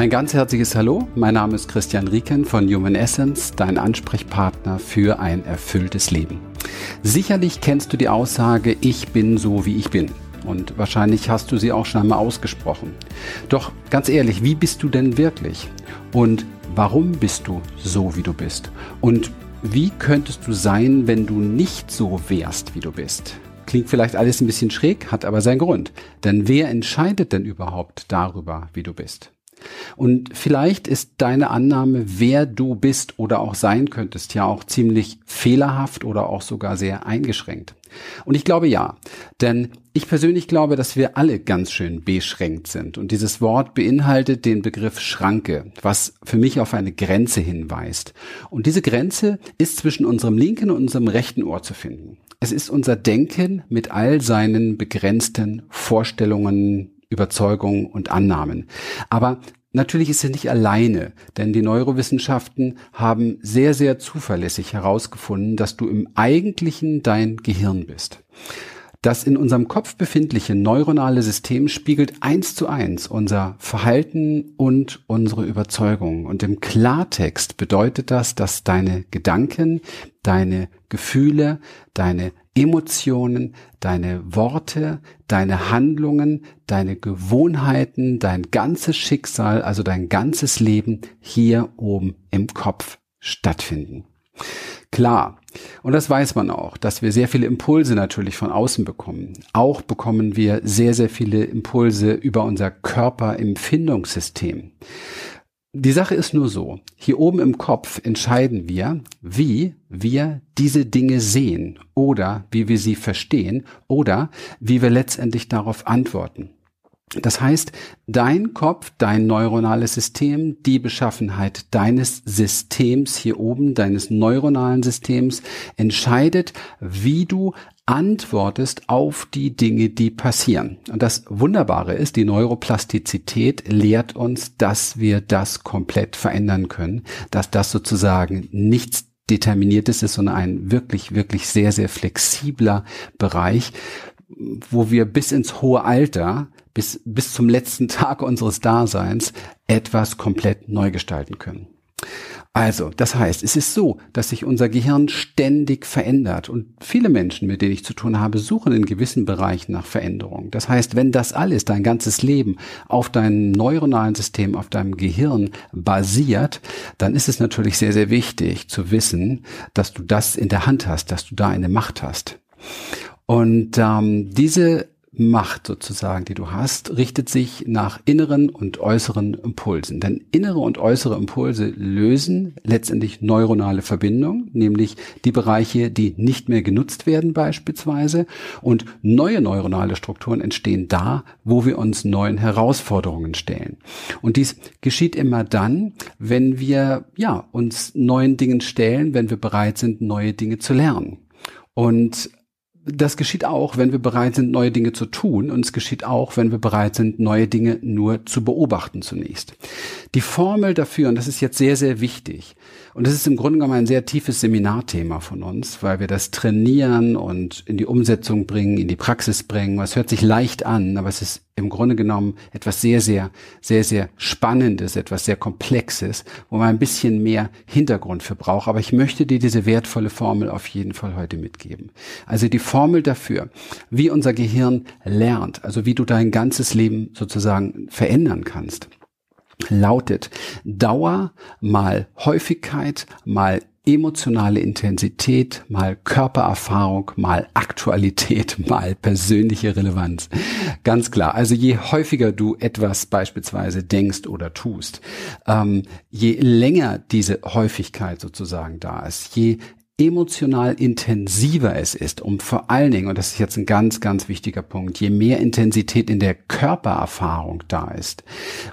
Ein ganz herzliches Hallo, mein Name ist Christian Rieken von Human Essence, dein Ansprechpartner für ein erfülltes Leben. Sicherlich kennst du die Aussage, ich bin so wie ich bin. Und wahrscheinlich hast du sie auch schon einmal ausgesprochen. Doch ganz ehrlich, wie bist du denn wirklich? Und warum bist du so, wie du bist? Und wie könntest du sein, wenn du nicht so wärst, wie du bist? Klingt vielleicht alles ein bisschen schräg, hat aber seinen Grund. Denn wer entscheidet denn überhaupt darüber, wie du bist? Und vielleicht ist deine Annahme, wer du bist oder auch sein könntest, ja auch ziemlich fehlerhaft oder auch sogar sehr eingeschränkt. Und ich glaube ja, denn ich persönlich glaube, dass wir alle ganz schön beschränkt sind. Und dieses Wort beinhaltet den Begriff Schranke, was für mich auf eine Grenze hinweist. Und diese Grenze ist zwischen unserem linken und unserem rechten Ohr zu finden. Es ist unser Denken mit all seinen begrenzten Vorstellungen, Überzeugungen und Annahmen. Aber Natürlich ist er nicht alleine, denn die Neurowissenschaften haben sehr, sehr zuverlässig herausgefunden, dass du im Eigentlichen dein Gehirn bist. Das in unserem Kopf befindliche neuronale System spiegelt eins zu eins unser Verhalten und unsere Überzeugungen. Und im Klartext bedeutet das, dass deine Gedanken, deine Gefühle, deine Emotionen, deine Worte, deine Handlungen, deine Gewohnheiten, dein ganzes Schicksal, also dein ganzes Leben hier oben im Kopf stattfinden. Klar, und das weiß man auch, dass wir sehr viele Impulse natürlich von außen bekommen. Auch bekommen wir sehr, sehr viele Impulse über unser Körperempfindungssystem. Die Sache ist nur so, hier oben im Kopf entscheiden wir, wie wir diese Dinge sehen oder wie wir sie verstehen oder wie wir letztendlich darauf antworten. Das heißt, dein Kopf, dein neuronales System, die Beschaffenheit deines Systems hier oben, deines neuronalen Systems, entscheidet, wie du antwortest auf die Dinge, die passieren. Und das Wunderbare ist, die Neuroplastizität lehrt uns, dass wir das komplett verändern können, dass das sozusagen nichts determiniertes ist, sondern ein wirklich, wirklich sehr, sehr flexibler Bereich, wo wir bis ins hohe Alter bis, bis zum letzten Tag unseres Daseins etwas komplett neu gestalten können. Also, das heißt, es ist so, dass sich unser Gehirn ständig verändert und viele Menschen, mit denen ich zu tun habe, suchen in gewissen Bereichen nach Veränderung. Das heißt, wenn das alles, dein ganzes Leben auf deinem neuronalen System, auf deinem Gehirn basiert, dann ist es natürlich sehr, sehr wichtig zu wissen, dass du das in der Hand hast, dass du da eine Macht hast. Und ähm, diese Macht sozusagen, die du hast, richtet sich nach inneren und äußeren Impulsen. Denn innere und äußere Impulse lösen letztendlich neuronale Verbindungen, nämlich die Bereiche, die nicht mehr genutzt werden beispielsweise. Und neue neuronale Strukturen entstehen da, wo wir uns neuen Herausforderungen stellen. Und dies geschieht immer dann, wenn wir, ja, uns neuen Dingen stellen, wenn wir bereit sind, neue Dinge zu lernen. Und das geschieht auch, wenn wir bereit sind, neue Dinge zu tun. Und es geschieht auch, wenn wir bereit sind, neue Dinge nur zu beobachten zunächst. Die Formel dafür, und das ist jetzt sehr, sehr wichtig, und das ist im Grunde genommen ein sehr tiefes Seminarthema von uns, weil wir das trainieren und in die Umsetzung bringen, in die Praxis bringen. Es hört sich leicht an, aber es ist im Grunde genommen etwas sehr, sehr, sehr, sehr Spannendes, etwas sehr Komplexes, wo man ein bisschen mehr Hintergrund für braucht. Aber ich möchte dir diese wertvolle Formel auf jeden Fall heute mitgeben. Also die Formel dafür, wie unser Gehirn lernt, also wie du dein ganzes Leben sozusagen verändern kannst lautet Dauer mal Häufigkeit mal emotionale Intensität, mal Körpererfahrung, mal Aktualität, mal persönliche Relevanz. Ganz klar. Also je häufiger du etwas beispielsweise denkst oder tust, ähm, je länger diese Häufigkeit sozusagen da ist, je emotional intensiver es ist und vor allen Dingen, und das ist jetzt ein ganz, ganz wichtiger Punkt, je mehr Intensität in der Körpererfahrung da ist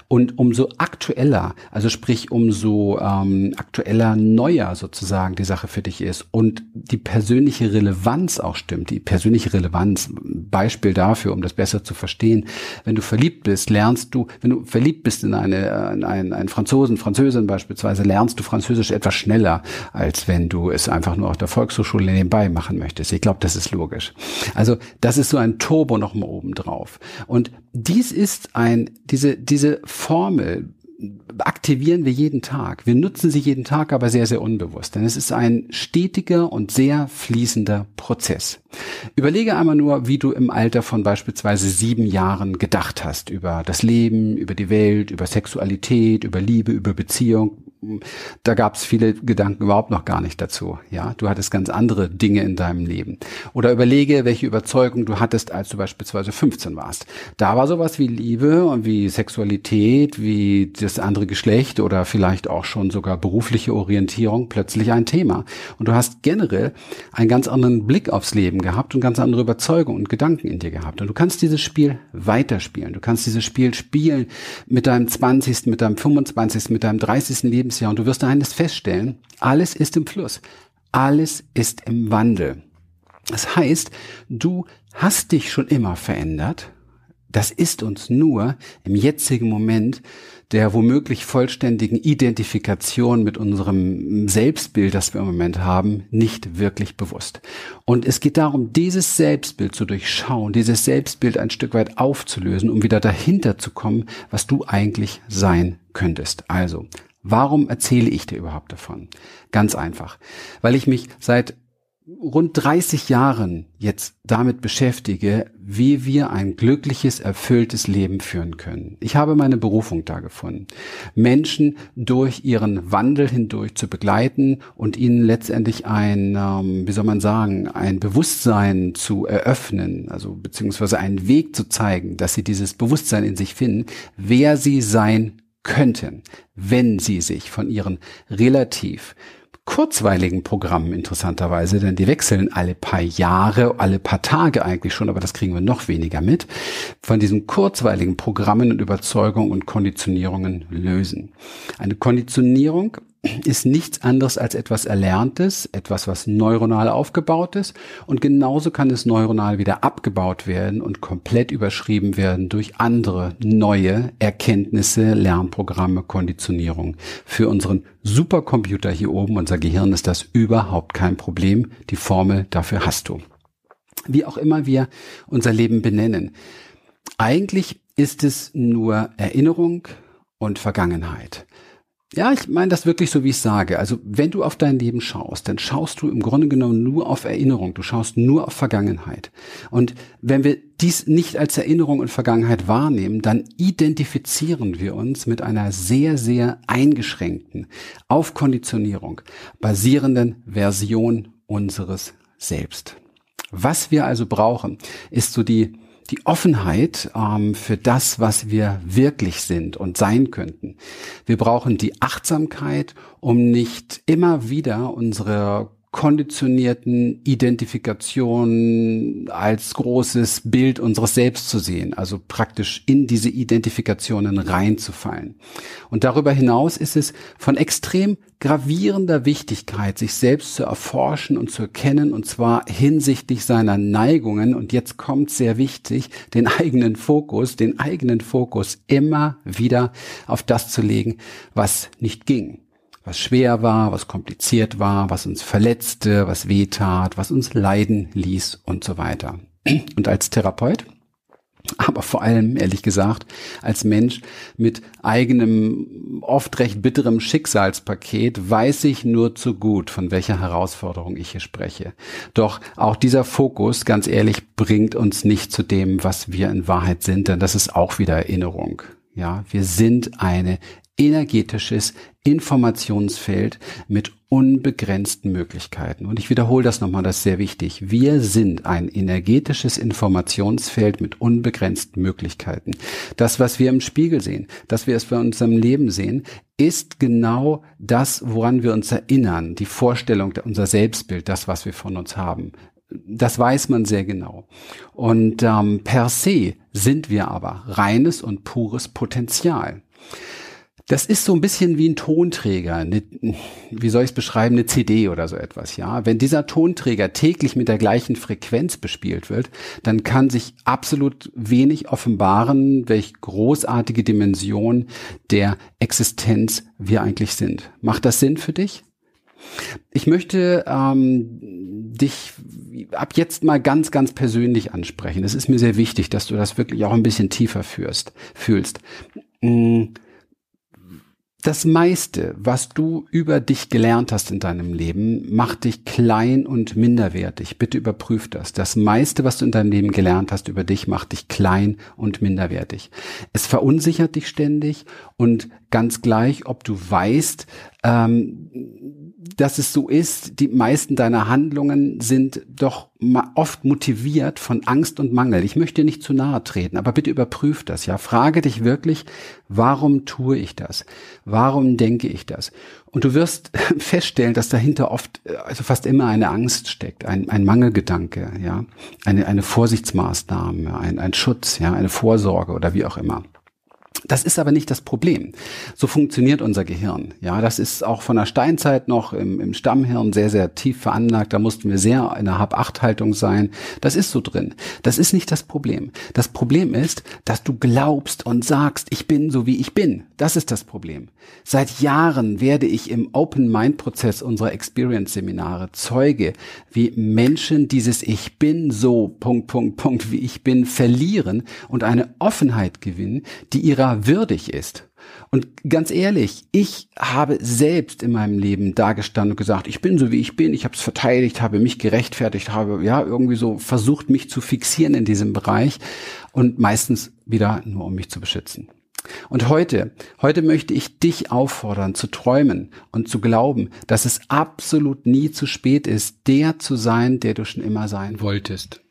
und umso aktueller, also sprich umso ähm, aktueller, neuer sozusagen die Sache für dich ist und die persönliche Relevanz auch stimmt, die persönliche Relevanz, Beispiel dafür, um das besser zu verstehen, wenn du verliebt bist, lernst du, wenn du verliebt bist in, eine, in einen, einen Franzosen, Französin beispielsweise, lernst du Französisch etwas schneller, als wenn du es einfach nur auf der Volkshochschule nebenbei machen möchtest. Ich glaube, das ist logisch. Also das ist so ein Turbo noch mal oben drauf. Und dies ist ein, diese, diese Formel aktivieren wir jeden Tag. Wir nutzen sie jeden Tag, aber sehr, sehr unbewusst. Denn es ist ein stetiger und sehr fließender Prozess. Überlege einmal nur, wie du im Alter von beispielsweise sieben Jahren gedacht hast über das Leben, über die Welt, über Sexualität, über Liebe, über Beziehung, da gab es viele Gedanken überhaupt noch gar nicht dazu. Ja, du hattest ganz andere Dinge in deinem Leben. Oder überlege, welche Überzeugung du hattest, als du beispielsweise 15 warst. Da war sowas wie Liebe und wie Sexualität, wie das andere Geschlecht oder vielleicht auch schon sogar berufliche Orientierung plötzlich ein Thema. Und du hast generell einen ganz anderen Blick aufs Leben gehabt und ganz andere Überzeugungen und Gedanken in dir gehabt. Und du kannst dieses Spiel weiterspielen. Du kannst dieses Spiel spielen mit deinem 20., mit deinem 25., mit deinem 30. Leben Lebensjahr und du wirst eines feststellen, alles ist im Fluss, alles ist im Wandel. Das heißt, du hast dich schon immer verändert. Das ist uns nur im jetzigen Moment der womöglich vollständigen Identifikation mit unserem Selbstbild, das wir im Moment haben, nicht wirklich bewusst. Und es geht darum, dieses Selbstbild zu durchschauen, dieses Selbstbild ein Stück weit aufzulösen, um wieder dahinter zu kommen, was du eigentlich sein könntest. Also, Warum erzähle ich dir überhaupt davon? Ganz einfach, weil ich mich seit rund 30 Jahren jetzt damit beschäftige, wie wir ein glückliches, erfülltes Leben führen können. Ich habe meine Berufung da gefunden, Menschen durch ihren Wandel hindurch zu begleiten und ihnen letztendlich ein, ähm, wie soll man sagen, ein Bewusstsein zu eröffnen, also beziehungsweise einen Weg zu zeigen, dass sie dieses Bewusstsein in sich finden, wer sie sein könnten, wenn sie sich von ihren relativ kurzweiligen Programmen interessanterweise, denn die wechseln alle paar Jahre, alle paar Tage eigentlich schon, aber das kriegen wir noch weniger mit, von diesen kurzweiligen Programmen und Überzeugungen und Konditionierungen lösen. Eine Konditionierung ist nichts anderes als etwas Erlerntes, etwas, was neuronal aufgebaut ist. Und genauso kann es neuronal wieder abgebaut werden und komplett überschrieben werden durch andere neue Erkenntnisse, Lernprogramme, Konditionierung. Für unseren Supercomputer hier oben, unser Gehirn, ist das überhaupt kein Problem. Die Formel dafür hast du. Wie auch immer wir unser Leben benennen. Eigentlich ist es nur Erinnerung und Vergangenheit. Ja, ich meine das wirklich so, wie ich sage. Also wenn du auf dein Leben schaust, dann schaust du im Grunde genommen nur auf Erinnerung. Du schaust nur auf Vergangenheit. Und wenn wir dies nicht als Erinnerung und Vergangenheit wahrnehmen, dann identifizieren wir uns mit einer sehr, sehr eingeschränkten, auf Konditionierung basierenden Version unseres Selbst. Was wir also brauchen, ist so die die Offenheit ähm, für das, was wir wirklich sind und sein könnten. Wir brauchen die Achtsamkeit, um nicht immer wieder unsere konditionierten Identifikation als großes Bild unseres Selbst zu sehen, also praktisch in diese Identifikationen reinzufallen. Und darüber hinaus ist es von extrem gravierender Wichtigkeit, sich selbst zu erforschen und zu erkennen, und zwar hinsichtlich seiner Neigungen. Und jetzt kommt sehr wichtig, den eigenen Fokus, den eigenen Fokus immer wieder auf das zu legen, was nicht ging was schwer war, was kompliziert war, was uns verletzte, was wehtat, was uns leiden ließ und so weiter. Und als Therapeut, aber vor allem, ehrlich gesagt, als Mensch mit eigenem, oft recht bitterem Schicksalspaket weiß ich nur zu gut, von welcher Herausforderung ich hier spreche. Doch auch dieser Fokus, ganz ehrlich, bringt uns nicht zu dem, was wir in Wahrheit sind, denn das ist auch wieder Erinnerung. Ja, wir sind eine energetisches Informationsfeld mit unbegrenzten Möglichkeiten. Und ich wiederhole das nochmal, das ist sehr wichtig. Wir sind ein energetisches Informationsfeld mit unbegrenzten Möglichkeiten. Das, was wir im Spiegel sehen, das wir es bei unserem Leben sehen, ist genau das, woran wir uns erinnern, die Vorstellung, unser Selbstbild, das, was wir von uns haben. Das weiß man sehr genau. Und ähm, per se sind wir aber reines und pures Potenzial. Das ist so ein bisschen wie ein Tonträger, eine, wie soll ich es beschreiben, eine CD oder so etwas, ja. Wenn dieser Tonträger täglich mit der gleichen Frequenz bespielt wird, dann kann sich absolut wenig offenbaren, welch großartige Dimension der Existenz wir eigentlich sind. Macht das Sinn für dich? Ich möchte ähm, dich ab jetzt mal ganz, ganz persönlich ansprechen. Es ist mir sehr wichtig, dass du das wirklich auch ein bisschen tiefer führst, fühlst. Hm Das meiste, was du über dich gelernt hast in deinem Leben, macht dich klein und minderwertig. Bitte überprüf das. Das meiste, was du in deinem Leben gelernt hast über dich, macht dich klein und minderwertig. Es verunsichert dich ständig und ganz gleich, ob du weißt, ähm, dass es so ist, die meisten deiner Handlungen sind doch oft motiviert von Angst und Mangel. Ich möchte nicht zu nahe treten, aber bitte überprüf das, ja. Frage dich wirklich, warum tue ich das? Warum denke ich das? Und du wirst feststellen, dass dahinter oft, also fast immer eine Angst steckt, ein, ein Mangelgedanke, ja. Eine, eine Vorsichtsmaßnahme, ein, ein Schutz, ja, eine Vorsorge oder wie auch immer. Das ist aber nicht das Problem. So funktioniert unser Gehirn. Ja, das ist auch von der Steinzeit noch im, im Stammhirn sehr, sehr tief veranlagt. Da mussten wir sehr in der Hab-Acht-Haltung sein. Das ist so drin. Das ist nicht das Problem. Das Problem ist, dass du glaubst und sagst, ich bin so wie ich bin. Das ist das Problem. Seit Jahren werde ich im Open-Mind-Prozess unserer Experience-Seminare Zeuge, wie Menschen dieses Ich bin so, Punkt, Punkt, Punkt, wie ich bin, verlieren und eine Offenheit gewinnen, die ihrer würdig ist. Und ganz ehrlich, ich habe selbst in meinem Leben dagestanden und gesagt, ich bin so wie ich bin, ich habe es verteidigt, habe mich gerechtfertigt, habe ja irgendwie so versucht, mich zu fixieren in diesem Bereich und meistens wieder nur um mich zu beschützen. Und heute, heute möchte ich dich auffordern, zu träumen und zu glauben, dass es absolut nie zu spät ist, der zu sein, der du schon immer sein wolltest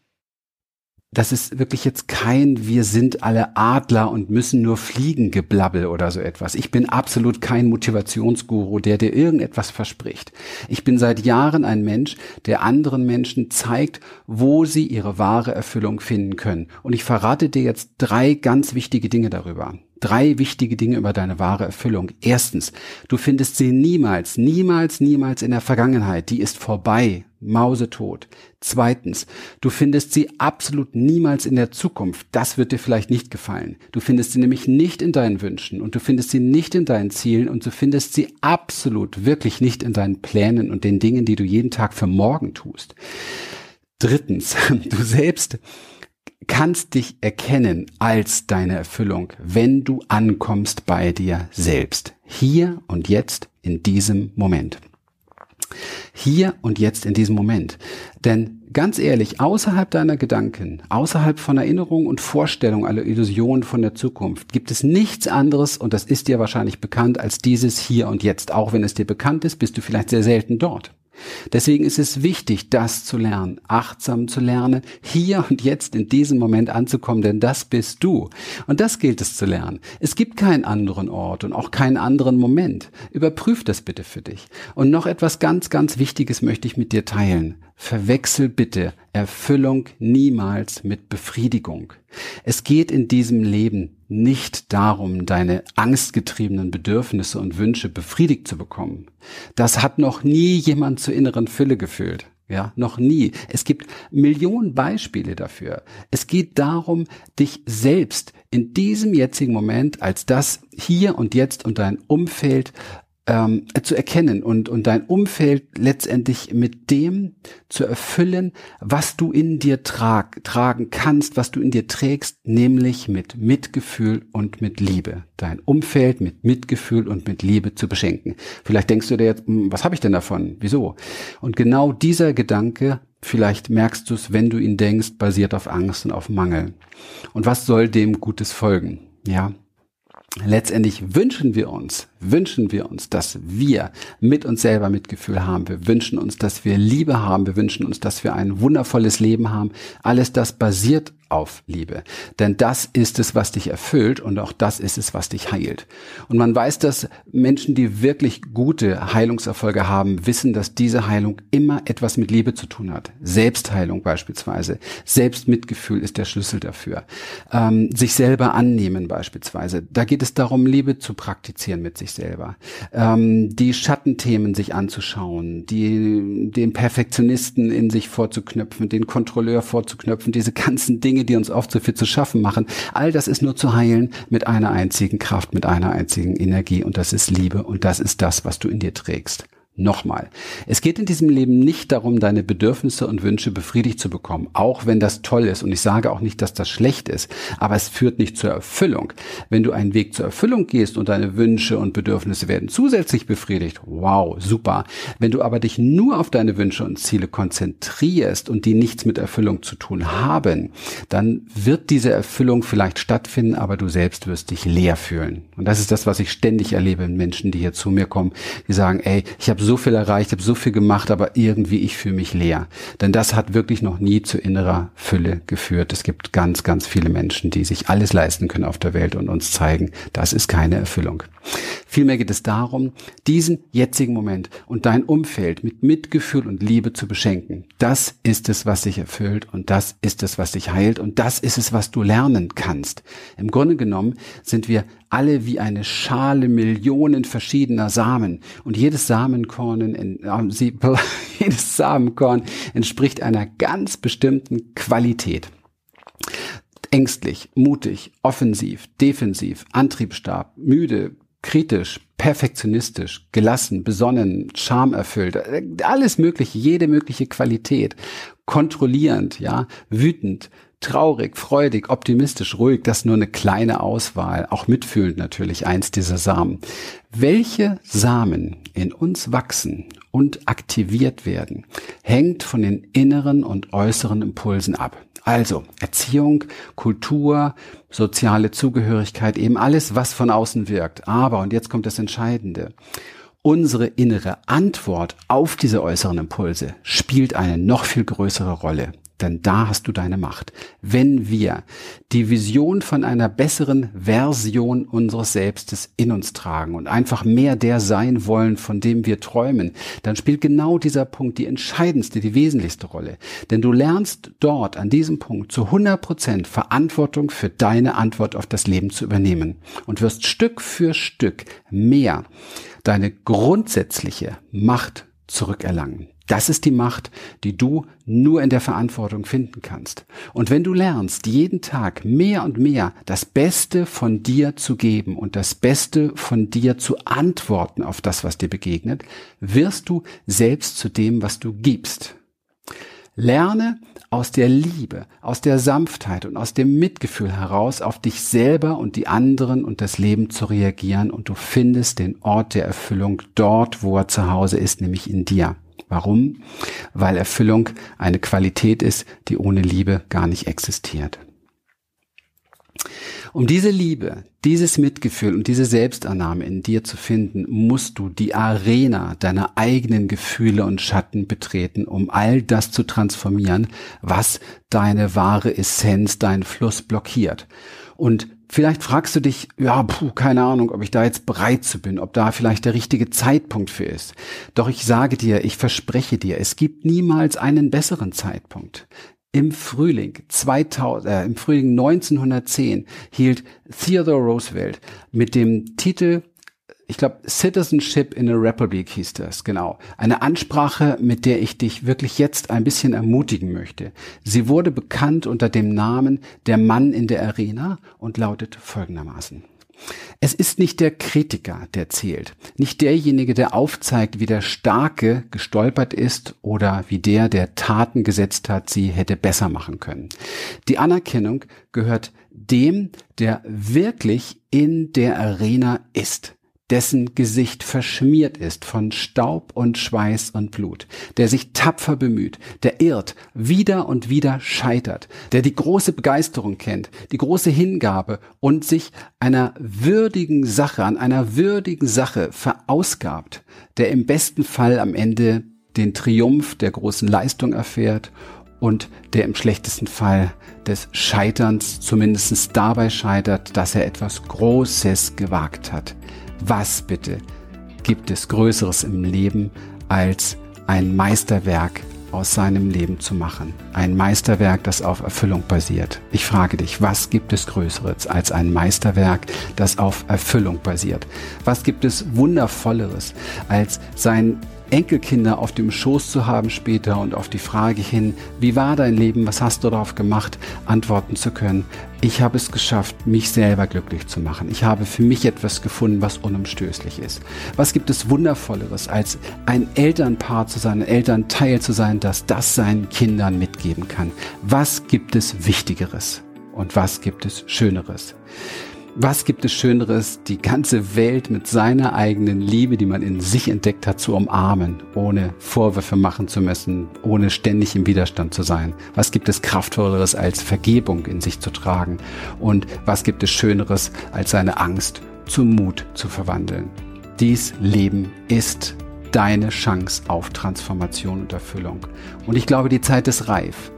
das ist wirklich jetzt kein wir sind alle Adler und müssen nur fliegen geblabbel oder so etwas. Ich bin absolut kein Motivationsguru, der dir irgendetwas verspricht. Ich bin seit Jahren ein Mensch, der anderen Menschen zeigt, wo sie ihre wahre Erfüllung finden können. Und ich verrate dir jetzt drei ganz wichtige Dinge darüber. Drei wichtige Dinge über deine wahre Erfüllung. Erstens, du findest sie niemals, niemals, niemals in der Vergangenheit. Die ist vorbei, mausetot. Zweitens, du findest sie absolut niemals in der Zukunft. Das wird dir vielleicht nicht gefallen. Du findest sie nämlich nicht in deinen Wünschen und du findest sie nicht in deinen Zielen und du findest sie absolut wirklich nicht in deinen Plänen und den Dingen, die du jeden Tag für morgen tust. Drittens, du selbst kannst dich erkennen als deine Erfüllung, wenn du ankommst bei dir selbst. Hier und jetzt in diesem Moment. Hier und jetzt in diesem Moment. Denn ganz ehrlich, außerhalb deiner Gedanken, außerhalb von Erinnerungen und Vorstellungen aller Illusionen von der Zukunft, gibt es nichts anderes, und das ist dir wahrscheinlich bekannt, als dieses Hier und Jetzt. Auch wenn es dir bekannt ist, bist du vielleicht sehr selten dort. Deswegen ist es wichtig, das zu lernen, achtsam zu lernen, hier und jetzt in diesem Moment anzukommen, denn das bist du. Und das gilt es zu lernen. Es gibt keinen anderen Ort und auch keinen anderen Moment. Überprüf das bitte für dich. Und noch etwas ganz, ganz Wichtiges möchte ich mit dir teilen. Verwechsel bitte Erfüllung niemals mit Befriedigung. Es geht in diesem Leben nicht darum, deine angstgetriebenen Bedürfnisse und Wünsche befriedigt zu bekommen. Das hat noch nie jemand zur inneren Fülle gefühlt. Ja, noch nie. Es gibt Millionen Beispiele dafür. Es geht darum, dich selbst in diesem jetzigen Moment als das hier und jetzt und dein Umfeld ähm, zu erkennen und, und dein Umfeld letztendlich mit dem zu erfüllen, was du in dir trag, tragen kannst, was du in dir trägst, nämlich mit Mitgefühl und mit Liebe. Dein Umfeld mit Mitgefühl und mit Liebe zu beschenken. Vielleicht denkst du dir jetzt, hm, was habe ich denn davon? Wieso? Und genau dieser Gedanke Vielleicht merkst du es, wenn du ihn denkst, basiert auf Angst und auf Mangel. Und was soll dem Gutes folgen? Ja, letztendlich wünschen wir uns, wünschen wir uns, dass wir mit uns selber Mitgefühl haben. Wir wünschen uns, dass wir Liebe haben. Wir wünschen uns, dass wir ein wundervolles Leben haben. Alles das basiert auf Liebe. Denn das ist es, was dich erfüllt und auch das ist es, was dich heilt. Und man weiß, dass Menschen, die wirklich gute Heilungserfolge haben, wissen, dass diese Heilung immer etwas mit Liebe zu tun hat. Selbstheilung beispielsweise. Selbstmitgefühl ist der Schlüssel dafür. Ähm, sich selber annehmen beispielsweise. Da geht es darum, Liebe zu praktizieren mit sich selber. Ähm, die Schattenthemen sich anzuschauen, die, den Perfektionisten in sich vorzuknöpfen, den Kontrolleur vorzuknöpfen, diese ganzen Dinge, die uns oft so viel zu schaffen machen. All das ist nur zu heilen mit einer einzigen Kraft, mit einer einzigen Energie und das ist Liebe und das ist das, was du in dir trägst. Nochmal, es geht in diesem Leben nicht darum, deine Bedürfnisse und Wünsche befriedigt zu bekommen, auch wenn das toll ist. Und ich sage auch nicht, dass das schlecht ist, aber es führt nicht zur Erfüllung. Wenn du einen Weg zur Erfüllung gehst und deine Wünsche und Bedürfnisse werden zusätzlich befriedigt, wow, super. Wenn du aber dich nur auf deine Wünsche und Ziele konzentrierst und die nichts mit Erfüllung zu tun haben, dann wird diese Erfüllung vielleicht stattfinden, aber du selbst wirst dich leer fühlen. Und das ist das, was ich ständig erlebe in Menschen, die hier zu mir kommen, die sagen, ey, ich habe so viel erreicht, habe so viel gemacht, aber irgendwie ich fühle mich leer. Denn das hat wirklich noch nie zu innerer Fülle geführt. Es gibt ganz, ganz viele Menschen, die sich alles leisten können auf der Welt und uns zeigen, das ist keine Erfüllung. Vielmehr geht es darum, diesen jetzigen Moment und dein Umfeld mit Mitgefühl und Liebe zu beschenken. Das ist es, was dich erfüllt und das ist es, was dich heilt und das ist es, was du lernen kannst. Im Grunde genommen sind wir alle wie eine Schale Millionen verschiedener Samen und jedes Samenkorn, in, äh, jedes Samenkorn entspricht einer ganz bestimmten Qualität. Ängstlich, mutig, offensiv, defensiv, antriebsstark, müde, kritisch, perfektionistisch, gelassen, besonnen, schamerfüllt, alles mögliche, jede mögliche Qualität, kontrollierend, ja, wütend, traurig, freudig, optimistisch, ruhig, das nur eine kleine Auswahl, auch mitfühlend natürlich eins dieser Samen. Welche Samen in uns wachsen und aktiviert werden, hängt von den inneren und äußeren Impulsen ab. Also Erziehung, Kultur, soziale Zugehörigkeit, eben alles, was von außen wirkt. Aber, und jetzt kommt das Entscheidende, unsere innere Antwort auf diese äußeren Impulse spielt eine noch viel größere Rolle. Denn da hast du deine Macht. Wenn wir die Vision von einer besseren Version unseres Selbstes in uns tragen und einfach mehr der sein wollen, von dem wir träumen, dann spielt genau dieser Punkt die entscheidendste, die wesentlichste Rolle. Denn du lernst dort an diesem Punkt zu 100 Prozent Verantwortung für deine Antwort auf das Leben zu übernehmen und wirst Stück für Stück mehr deine grundsätzliche Macht zurückerlangen. Das ist die Macht, die du nur in der Verantwortung finden kannst. Und wenn du lernst, jeden Tag mehr und mehr das Beste von dir zu geben und das Beste von dir zu antworten auf das, was dir begegnet, wirst du selbst zu dem, was du gibst. Lerne aus der Liebe, aus der Sanftheit und aus dem Mitgefühl heraus auf dich selber und die anderen und das Leben zu reagieren und du findest den Ort der Erfüllung dort, wo er zu Hause ist, nämlich in dir. Warum? Weil Erfüllung eine Qualität ist, die ohne Liebe gar nicht existiert. Um diese Liebe, dieses Mitgefühl und diese Selbstannahme in dir zu finden, musst du die Arena deiner eigenen Gefühle und Schatten betreten, um all das zu transformieren, was deine wahre Essenz, deinen Fluss blockiert. Und Vielleicht fragst du dich, ja, puh, keine Ahnung, ob ich da jetzt bereit zu bin, ob da vielleicht der richtige Zeitpunkt für ist. Doch ich sage dir, ich verspreche dir, es gibt niemals einen besseren Zeitpunkt. Im Frühling 2000, äh, im Frühling 1910 hielt Theodore Roosevelt mit dem Titel ich glaube, Citizenship in a Republic hieß das, genau. Eine Ansprache, mit der ich dich wirklich jetzt ein bisschen ermutigen möchte. Sie wurde bekannt unter dem Namen Der Mann in der Arena und lautet folgendermaßen. Es ist nicht der Kritiker, der zählt, nicht derjenige, der aufzeigt, wie der Starke gestolpert ist oder wie der, der Taten gesetzt hat, sie hätte besser machen können. Die Anerkennung gehört dem, der wirklich in der Arena ist dessen Gesicht verschmiert ist von Staub und Schweiß und Blut, der sich tapfer bemüht, der irrt, wieder und wieder scheitert, der die große Begeisterung kennt, die große Hingabe und sich einer würdigen Sache, an einer würdigen Sache verausgabt, der im besten Fall am Ende den Triumph der großen Leistung erfährt und der im schlechtesten Fall des Scheiterns zumindest dabei scheitert, dass er etwas Großes gewagt hat. Was bitte gibt es Größeres im Leben, als ein Meisterwerk aus seinem Leben zu machen? Ein Meisterwerk, das auf Erfüllung basiert. Ich frage dich, was gibt es Größeres als ein Meisterwerk, das auf Erfüllung basiert? Was gibt es Wundervolleres als sein Enkelkinder auf dem Schoß zu haben später und auf die Frage hin, wie war dein Leben, was hast du darauf gemacht, antworten zu können, ich habe es geschafft, mich selber glücklich zu machen. Ich habe für mich etwas gefunden, was unumstößlich ist. Was gibt es Wundervolleres, als ein Elternpaar zu sein, ein Elternteil zu sein, das das seinen Kindern mitgeben kann? Was gibt es Wichtigeres? Und was gibt es Schöneres? Was gibt es Schöneres, die ganze Welt mit seiner eigenen Liebe, die man in sich entdeckt hat, zu umarmen, ohne Vorwürfe machen zu müssen, ohne ständig im Widerstand zu sein? Was gibt es Kraftvolleres, als Vergebung in sich zu tragen? Und was gibt es Schöneres, als seine Angst zum Mut zu verwandeln? Dies Leben ist deine Chance auf Transformation und Erfüllung. Und ich glaube, die Zeit ist reif.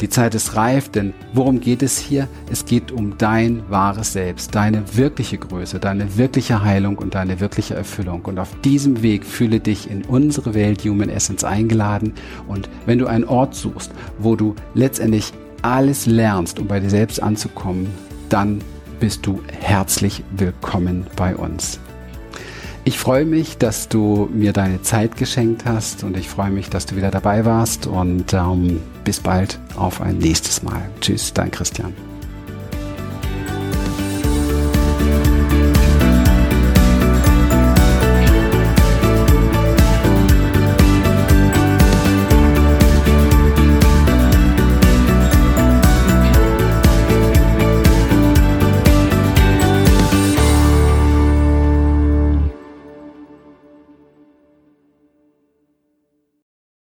Die Zeit ist reif, denn worum geht es hier? Es geht um dein wahres Selbst, deine wirkliche Größe, deine wirkliche Heilung und deine wirkliche Erfüllung. Und auf diesem Weg fühle dich in unsere Welt Human Essence eingeladen. Und wenn du einen Ort suchst, wo du letztendlich alles lernst, um bei dir selbst anzukommen, dann bist du herzlich willkommen bei uns. Ich freue mich, dass du mir deine Zeit geschenkt hast und ich freue mich, dass du wieder dabei warst und ähm, bis bald auf ein nächstes Mal. Tschüss, dein Christian.